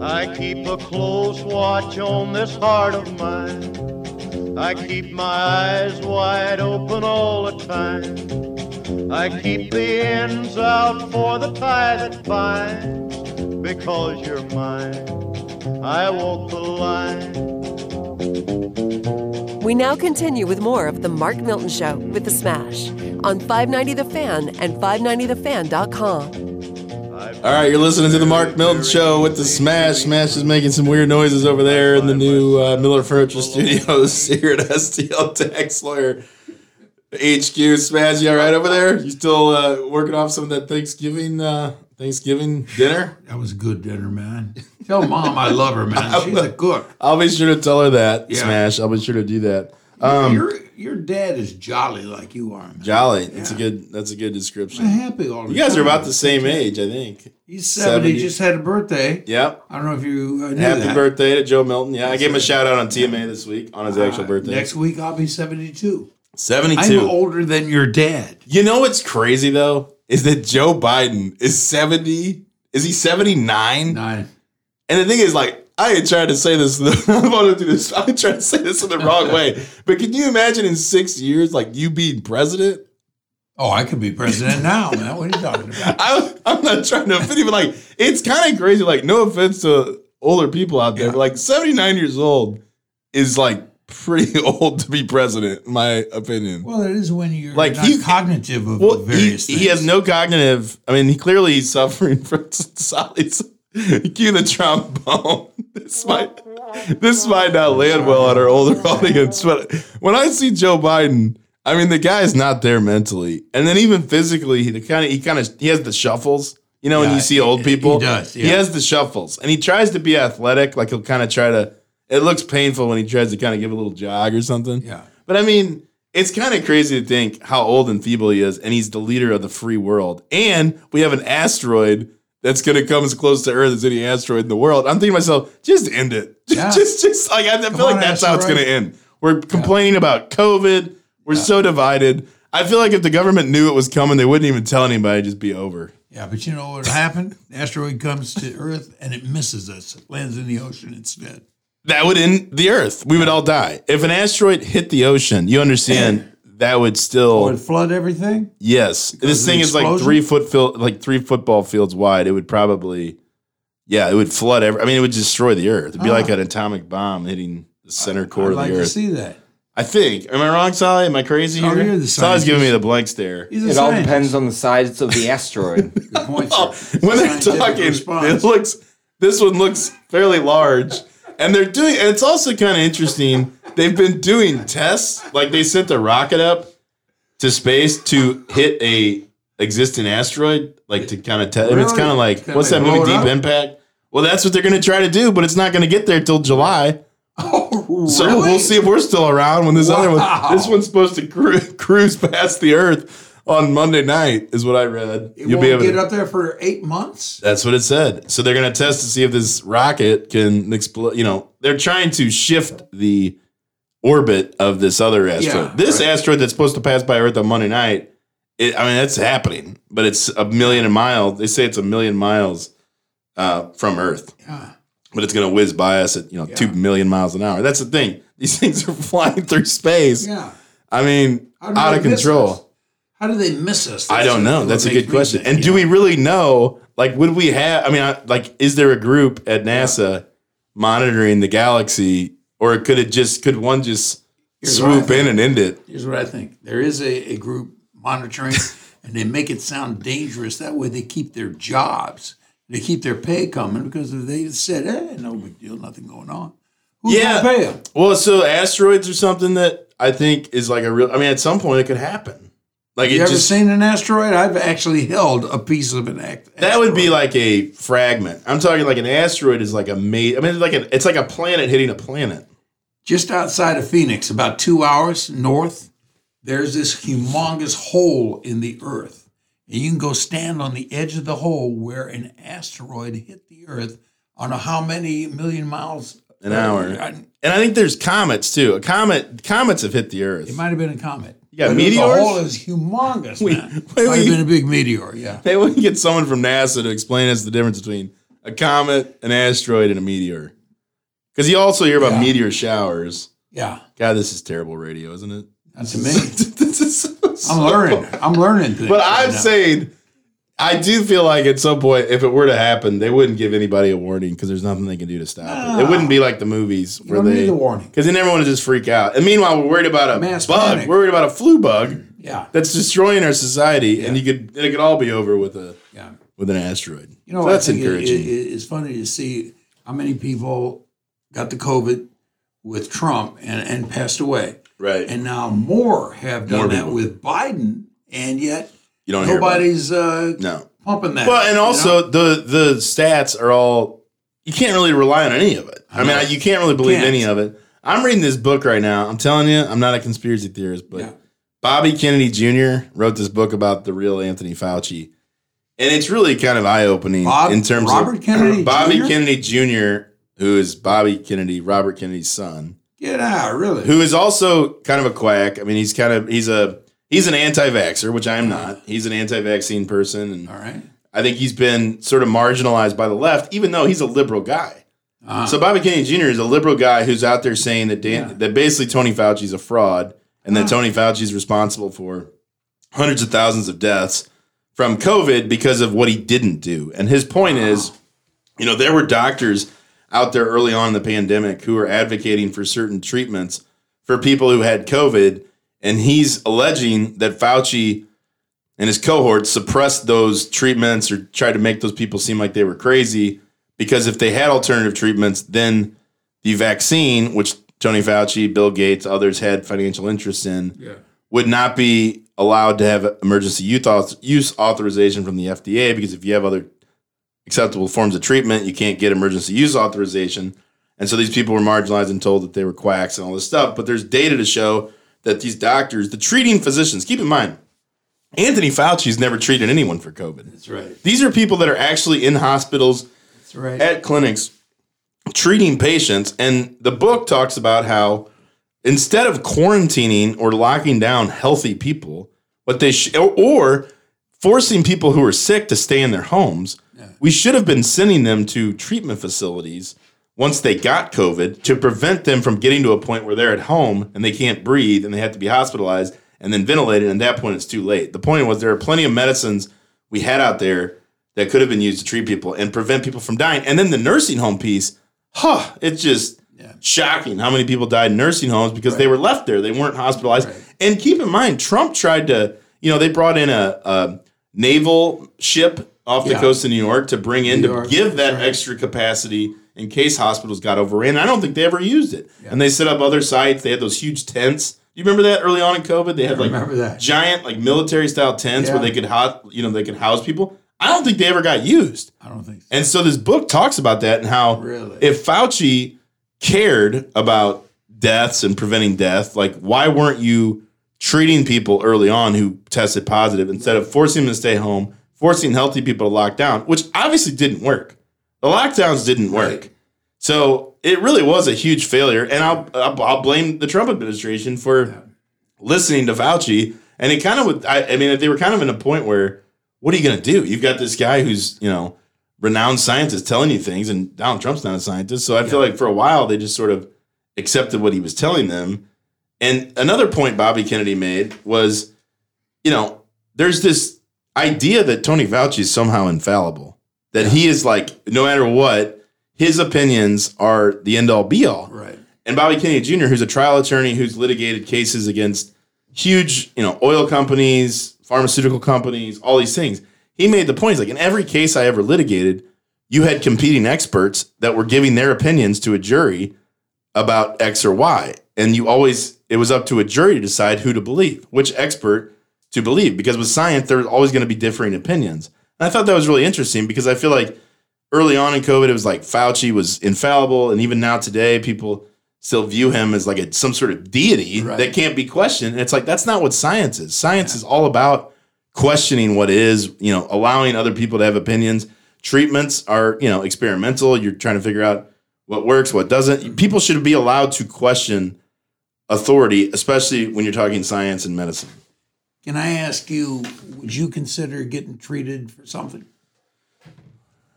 I keep a close watch on this heart of mine. I keep my eyes wide open all the time. I keep the ends out for the tie that binds. Because you're mine, I walk the line. We now continue with more of The Mark Milton Show with The Smash on 590 The Fan and 590TheFan.com. All right, you're listening to the Mark Milton Show with the Smash. Smash is making some weird noises over there in the new uh, Miller Furniture Studios here at STL Tax Lawyer HQ. Smash, you all right over there? You still uh, working off some of that Thanksgiving uh, Thanksgiving dinner? That was a good dinner, man. Tell mom I love her, man. She's a cook. I'll be sure to tell her that. Yeah. Smash. I'll be sure to do that. Um, your your dad is jolly like you are, man. Jolly. That's a good. That's a good description. I'm happy all the You guys are about the same age, I think. He's 70, 70. just had a birthday. Yep. I don't know if you uh, knew Happy that. birthday to Joe Milton. Yeah, I gave him a shout out on TMA this week on his actual Uh, birthday. Next week I'll be 72. 72. I'm older than your dad. You know what's crazy though is that Joe Biden is seventy. Is he seventy nine? Nine. And the thing is, like, I ain't trying to say this. I want to do this. I'm trying to say this in the wrong way. But can you imagine in six years, like you being president? Oh, I could be president now, man. What are you talking about? I, I'm not trying to offend you, but like, it's kind of crazy. Like, no offense to older people out there, Yeah. but like 79 years old is like pretty old to be president, in my opinion. Well, it is when you're Like, not he- cognitive of Well, he, various he has no cognitive. I mean, he clearly he's suffering from solid. Cue the trombone. This might this might not land well on our older audience, but when I see Joe Biden, I mean the guy is not there mentally, and then even physically, he kind of he kind of he has the shuffles. You know, when you see he- old he people, does, He has the shuffles, and he tries to be athletic. Like he'll kind of try to. It looks painful when he tries to kind of give a little jog or something. Yeah. But I mean, it's kind of crazy to think how old and feeble he is, and he's the leader of the free world. And we have an asteroid that's going to come as close to Earth as any asteroid in the world. I'm thinking to myself, just end it. Yeah. just, just like I, I feel on, like that's how it's going to end. We're complaining about COVID. We're so divided. I feel like if the government knew it was coming, they wouldn't even tell anybody. It'd just be over. Yeah, but you know what happened? Asteroid comes to Earth and it misses us. It lands in the ocean instead. That would end the Earth. We would all die. If an asteroid hit the ocean, you understand that would still. Would flood everything? Yes, this thing is like three foot field, like three football fields wide. It would probably, yeah, it would flood. Every, I mean, it would destroy the Earth. It'd be like ah. an atomic bomb hitting the center core I'd of like the to Earth. see that. I think. Am I wrong, Sally? Am I crazy Oh, here? you're the Sally's giving me the blank stare. He's a It all depends on the size of the asteroid. Good point, Oh, when they're talking, response. it looks. This one looks fairly large, and they're doing. And it's also kind of interesting. They've been doing tests, like they sent a rocket up to space to hit a existing asteroid, like to kind of test. It's kind of like Can what's that movie, Deep up? Impact? Well, that's what they're going to try to do, but it's not going to get there till July. Oh, So really? we'll see if we're still around when this other one. This one's supposed to cru- cruise past the Earth on Monday night, is what I read. It won't to- get up there for eight months. that's what it said. So they're going to test to see if this rocket can explode. You know, they're trying to shift the orbit of this other asteroid. Yeah, this right. asteroid that's supposed to pass by Earth on Monday night. It, I mean, that's happening, but it's a million miles. They say it's a million miles uh, from Earth, Yeah. but it's going to whiz by us at you know two million miles an hour. That's the thing. These things are flying through space. Yeah. I mean, out of control. us? How do they miss us? I don't know. That's a good question. And do we really know? Like, would we have? I mean, I- like, is there a group at NASA monitoring the galaxy, or could it just? Could one just Here's swoop in and end it? Here's what I think. There is a, a group monitoring, and they make it sound dangerous. That way, they keep their jobs. They keep their pay coming because if they said, "Hey, no big deal, nothing going on." Who's Yeah. pay them? Well, so asteroids are something that I think is like a real. I mean, at some point it could happen. Like You ever just seen an asteroid? I've actually held a piece of an act. that would be like a fragment. I'm talking like an asteroid is like a made. I mean, it's like a, it's like a planet hitting a planet. Just outside of Phoenix, about two hours north. There's this humongous hole in the earth, and you can go stand on the edge of the hole where an asteroid hit the earth on a how many million miles An hour. Uh, and I think there's comets too. A comet, comets have hit the Earth. It might have been a comet. Yeah, But meteors? The hole is humongous, We- man. wait, might have been a big meteor. Yeah. They wouldn't get someone from NASA to explain us the difference between a comet, an asteroid, and a meteor. Because you also hear about Yeah. meteor showers. Yeah, God, this is terrible radio, isn't it? not to me. this is so- I'm learning. I'm learning things. But I'm now. saying, I do feel like at some point, if it were to happen, they wouldn't give anybody a warning because there's nothing they can do to stop it. It wouldn't be like the movies where they need the warning. because then everyone would just freak out. And meanwhile, we're worried about a Mass bug. panic. We're worried about a flu bug Yeah, that's destroying our society, and you could it could all be over with a yeah. with an asteroid. You know, So that's think it- encouraging. it- it's funny to see how many people got the COVID with Trump and, and passed away. right. And now more have done More that people. with Biden, and yet you don't hear about it. nobody's uh, No. pumping that. Well, and you also know? the the stats are all you can't really rely on any of it. I, mean, know. you can't really believe Can't. any of it. I'm reading this book right now. I'm telling you, I'm not a conspiracy theorist, but Yeah. Bobby Kennedy Jr. wrote this book about the real Anthony Fauci, and it's really kind of eye opening in terms Robert of Kennedy Bobby Jr.? Kennedy Jr., who is Bobby Kennedy, Robert Kennedy's son get out, really. who is also kind of a quack. I mean, he's kind of he's a he's an anti-vaxxer, which I am not. He's an anti-vaccine person, and All right. I think he's been sort of marginalized by the left, even though he's a liberal guy. Uh-huh. So Bobby Kennedy Jr. is a liberal guy who's out there saying that Dan, Yeah. that basically Tony Fauci's a fraud, and that Tony Fauci is responsible for hundreds of thousands of deaths from COVID because of what he didn't do. And his point is, you know, there were doctors out there early on in the pandemic who were advocating for certain treatments for people who had COVID, and he's alleging that Fauci and his cohorts suppressed those treatments or tried to make those people seem like they were crazy because if they had alternative treatments, then the vaccine, which Tony Fauci, Bill Gates, others had financial interest in, Yeah. would not be allowed to have emergency use use authorization from the FDA because if you have other acceptable forms of treatment, you can't get emergency use authorization. And so these people were marginalized and told that they were quacks and all this stuff. But there's data to show that these doctors, the treating physicians, keep in mind, Anthony Fauci's never treated anyone for COVID. That's right. These are people that are actually in hospitals, That's right. at clinics, treating patients. And the book talks about how instead of quarantining or locking down healthy people, what they sh- or, or forcing people who are sick to stay in their homes, we should have been sending them to treatment facilities once they got COVID to prevent them from getting to a point where they're at home and they can't breathe and they have to be hospitalized and then ventilated. And at that point, it's too late. The point was there are plenty of medicines we had out there that could have been used to treat people and prevent people from dying. And then the nursing home piece, huh, it's just shocking how many people died in nursing homes because they were left there. They weren't hospitalized. And keep in mind, Trump tried to, you know, they brought in a, a naval ship off the Yeah. coast of New York to bring in New to York, give that right. extra capacity in case hospitals got overran. I don't think they ever used it. And they set up other sites. They had those huge tents. You remember that early on in COVID? They had like remember that. giant like military style tents where they could hot, you know, they could house people. I don't think they ever got used. I don't think so. And so this book talks about that and how Really? if Fauci cared about deaths and preventing death, like why weren't you treating people early on who tested positive instead of forcing them to stay home, forcing healthy people to lock down, which obviously didn't work. The lockdowns didn't work. Right. So it really was a huge failure. And I'll, I'll, I'll blame the Trump administration for listening to Fauci. And it kind of would, I, I mean, they were kind of in a point where, what are you going to do? You've got this guy who's, you know, renowned scientist telling you things, and Donald Trump's not a scientist. So I feel like for a while they just sort of accepted what he was telling them. And another point Bobby Kennedy made was, you know, there's this idea that Tony Fauci is somehow infallible, that he is like, no matter what, his opinions are the end all be all. Right. And Bobby Kennedy Jr., who's a trial attorney who's litigated cases against huge, you know, oil companies, pharmaceutical companies, all these things. He made the point, he's like, in every case I ever litigated, you had competing experts that were giving their opinions to a jury about X or Y. And you always, it was up to a jury to decide who to believe, which expert to believe. Because with science, there's always going to be differing opinions. And I thought that was really interesting because I feel like early on in COVID, it was like Fauci was infallible. And even now today, people still view him as like a, some sort of deity Right. that can't be questioned. And it's like, that's not what science is. Science is all about questioning what is, you know, allowing other people to have opinions. Treatments are, you know, experimental. You're trying to figure out what works, what doesn't. People should be allowed to question authority, especially when you're talking science and medicine. Can I ask you, would you consider getting treated for something?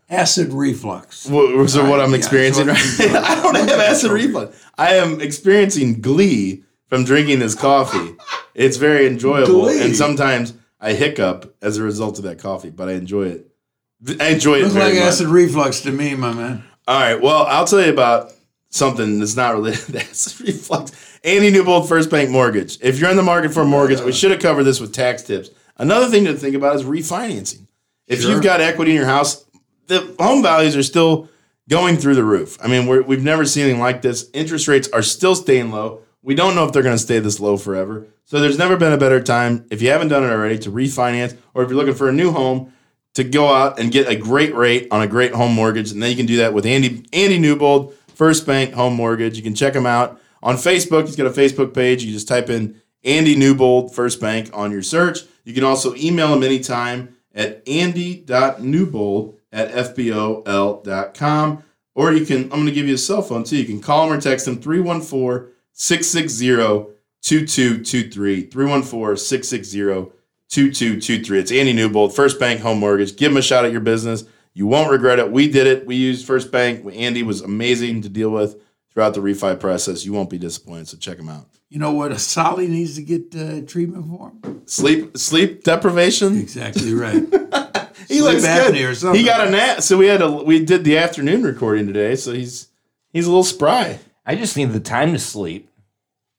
acid reflux. What, so what I'm Yeah, experiencing so- right I don't have acid reflux. I am experiencing glee from drinking this coffee. It's very enjoyable, Glee. and sometimes I hiccup as a result of that coffee, but I enjoy it. I enjoy it Looks like much. acid reflux to me, my man. All right. Well, I'll tell you about something that's not related to acid reflux. Andy Newbold, First Bank Mortgage. If you're in the market for a mortgage, we should have covered this with tax tips. Another thing to think about is refinancing. If Sure. you've got equity in your house, the home values are still going through the roof. I mean, we're, we've never seen anything like this. Interest rates are still staying low. We don't know if they're going to stay this low forever. So there's never been a better time, if you haven't done it already, to refinance, or if you're looking for a new home, to go out and get a great rate on a great home mortgage. And then you can do that with Andy Andy Newbold, First Bank Home Mortgage. You can check him out on Facebook. He's got a Facebook page. You just type in Andy Newbold, First Bank on your search. You can also email him anytime at andy.newbold at fbol.com. Or you can, I'm going to give you a cell phone too. You can call him or text him 314 660 2223. 314 660 2223. It's Andy Newbold, First Bank Home Mortgage. Give him a shot at your business. You won't regret it. We did it. We used First Bank. Andy was amazing to deal with throughout the refi process. You won't be disappointed. So check him out. You know what a Solly needs to get uh, treatment for? Sleep sleep deprivation. Exactly right. He Sleep looks apnea good. or something. He got a nap. So we had a we did the afternoon recording today. So he's he's a little spry. I just need the time to sleep.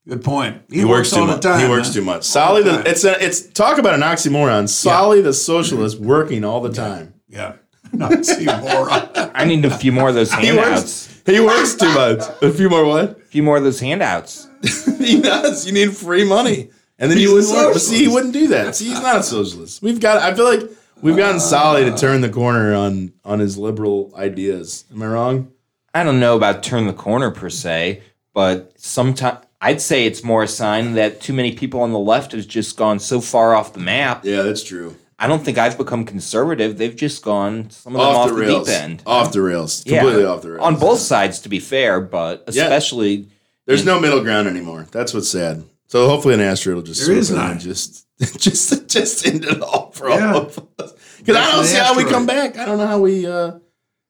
Good point. He, He works, all too the much. time. he works huh? too much. Solly the the it's a, it's talk about an oxymoron. Solly the socialist working all the time. Yeah. I need a few more of those He handouts. works. He works too much. A few more what? A few more of those handouts. he does. You need free money, and then He's you wouldn't work. See, he wouldn't do that. See, he's not a socialist. We've got. I feel like we've gotten uh. Solly to turn the corner on on his liberal ideas. Am I wrong? I don't know about turn the corner per se, but sometimes I'd say it's more a sign that too many people on the left has just gone so far off the map. Yeah, that's true. I don't think I've become conservative. They've just gone some of them Off, off, the the, deep end. Off the rails. Yeah. Completely off the rails. On both sides, to be fair, but especially There's no middle ground anymore. That's what's sad. So hopefully an asteroid will just There swoop is in not. and just just just end it all for Yeah. all of us. Because I don't the see how we come back. I don't know how we uh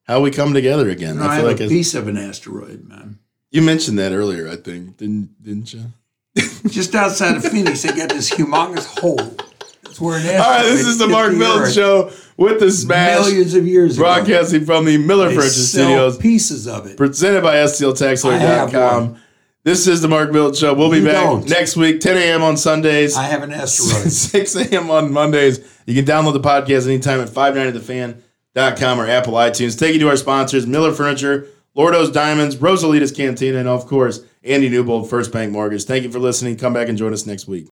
how we come together again. I I have feel a like it's- piece of an asteroid, man. you mentioned that earlier. I think didn't didn't you? Just outside of Phoenix, they got this humongous hole. Where an All right, this is the Mark Milton Show with the Smash, Millions of years ago. broadcasting from the Miller They Furniture Studios, pieces of it. presented by STLTaxLawyer.com. This is the Mark Milton Show. We'll be You back don't. next week, 10 a.m. on Sundays. I have an asteroid. 6 a.m. on Mondays. You can download the podcast anytime at 590thefan.com or Apple iTunes. Take you to our sponsors, Miller Furniture, Lordo's Diamonds, Rosalita's Cantina, and of course, Andy Newbold, First Bank Mortgage. Thank you for listening. Come back and join us next week.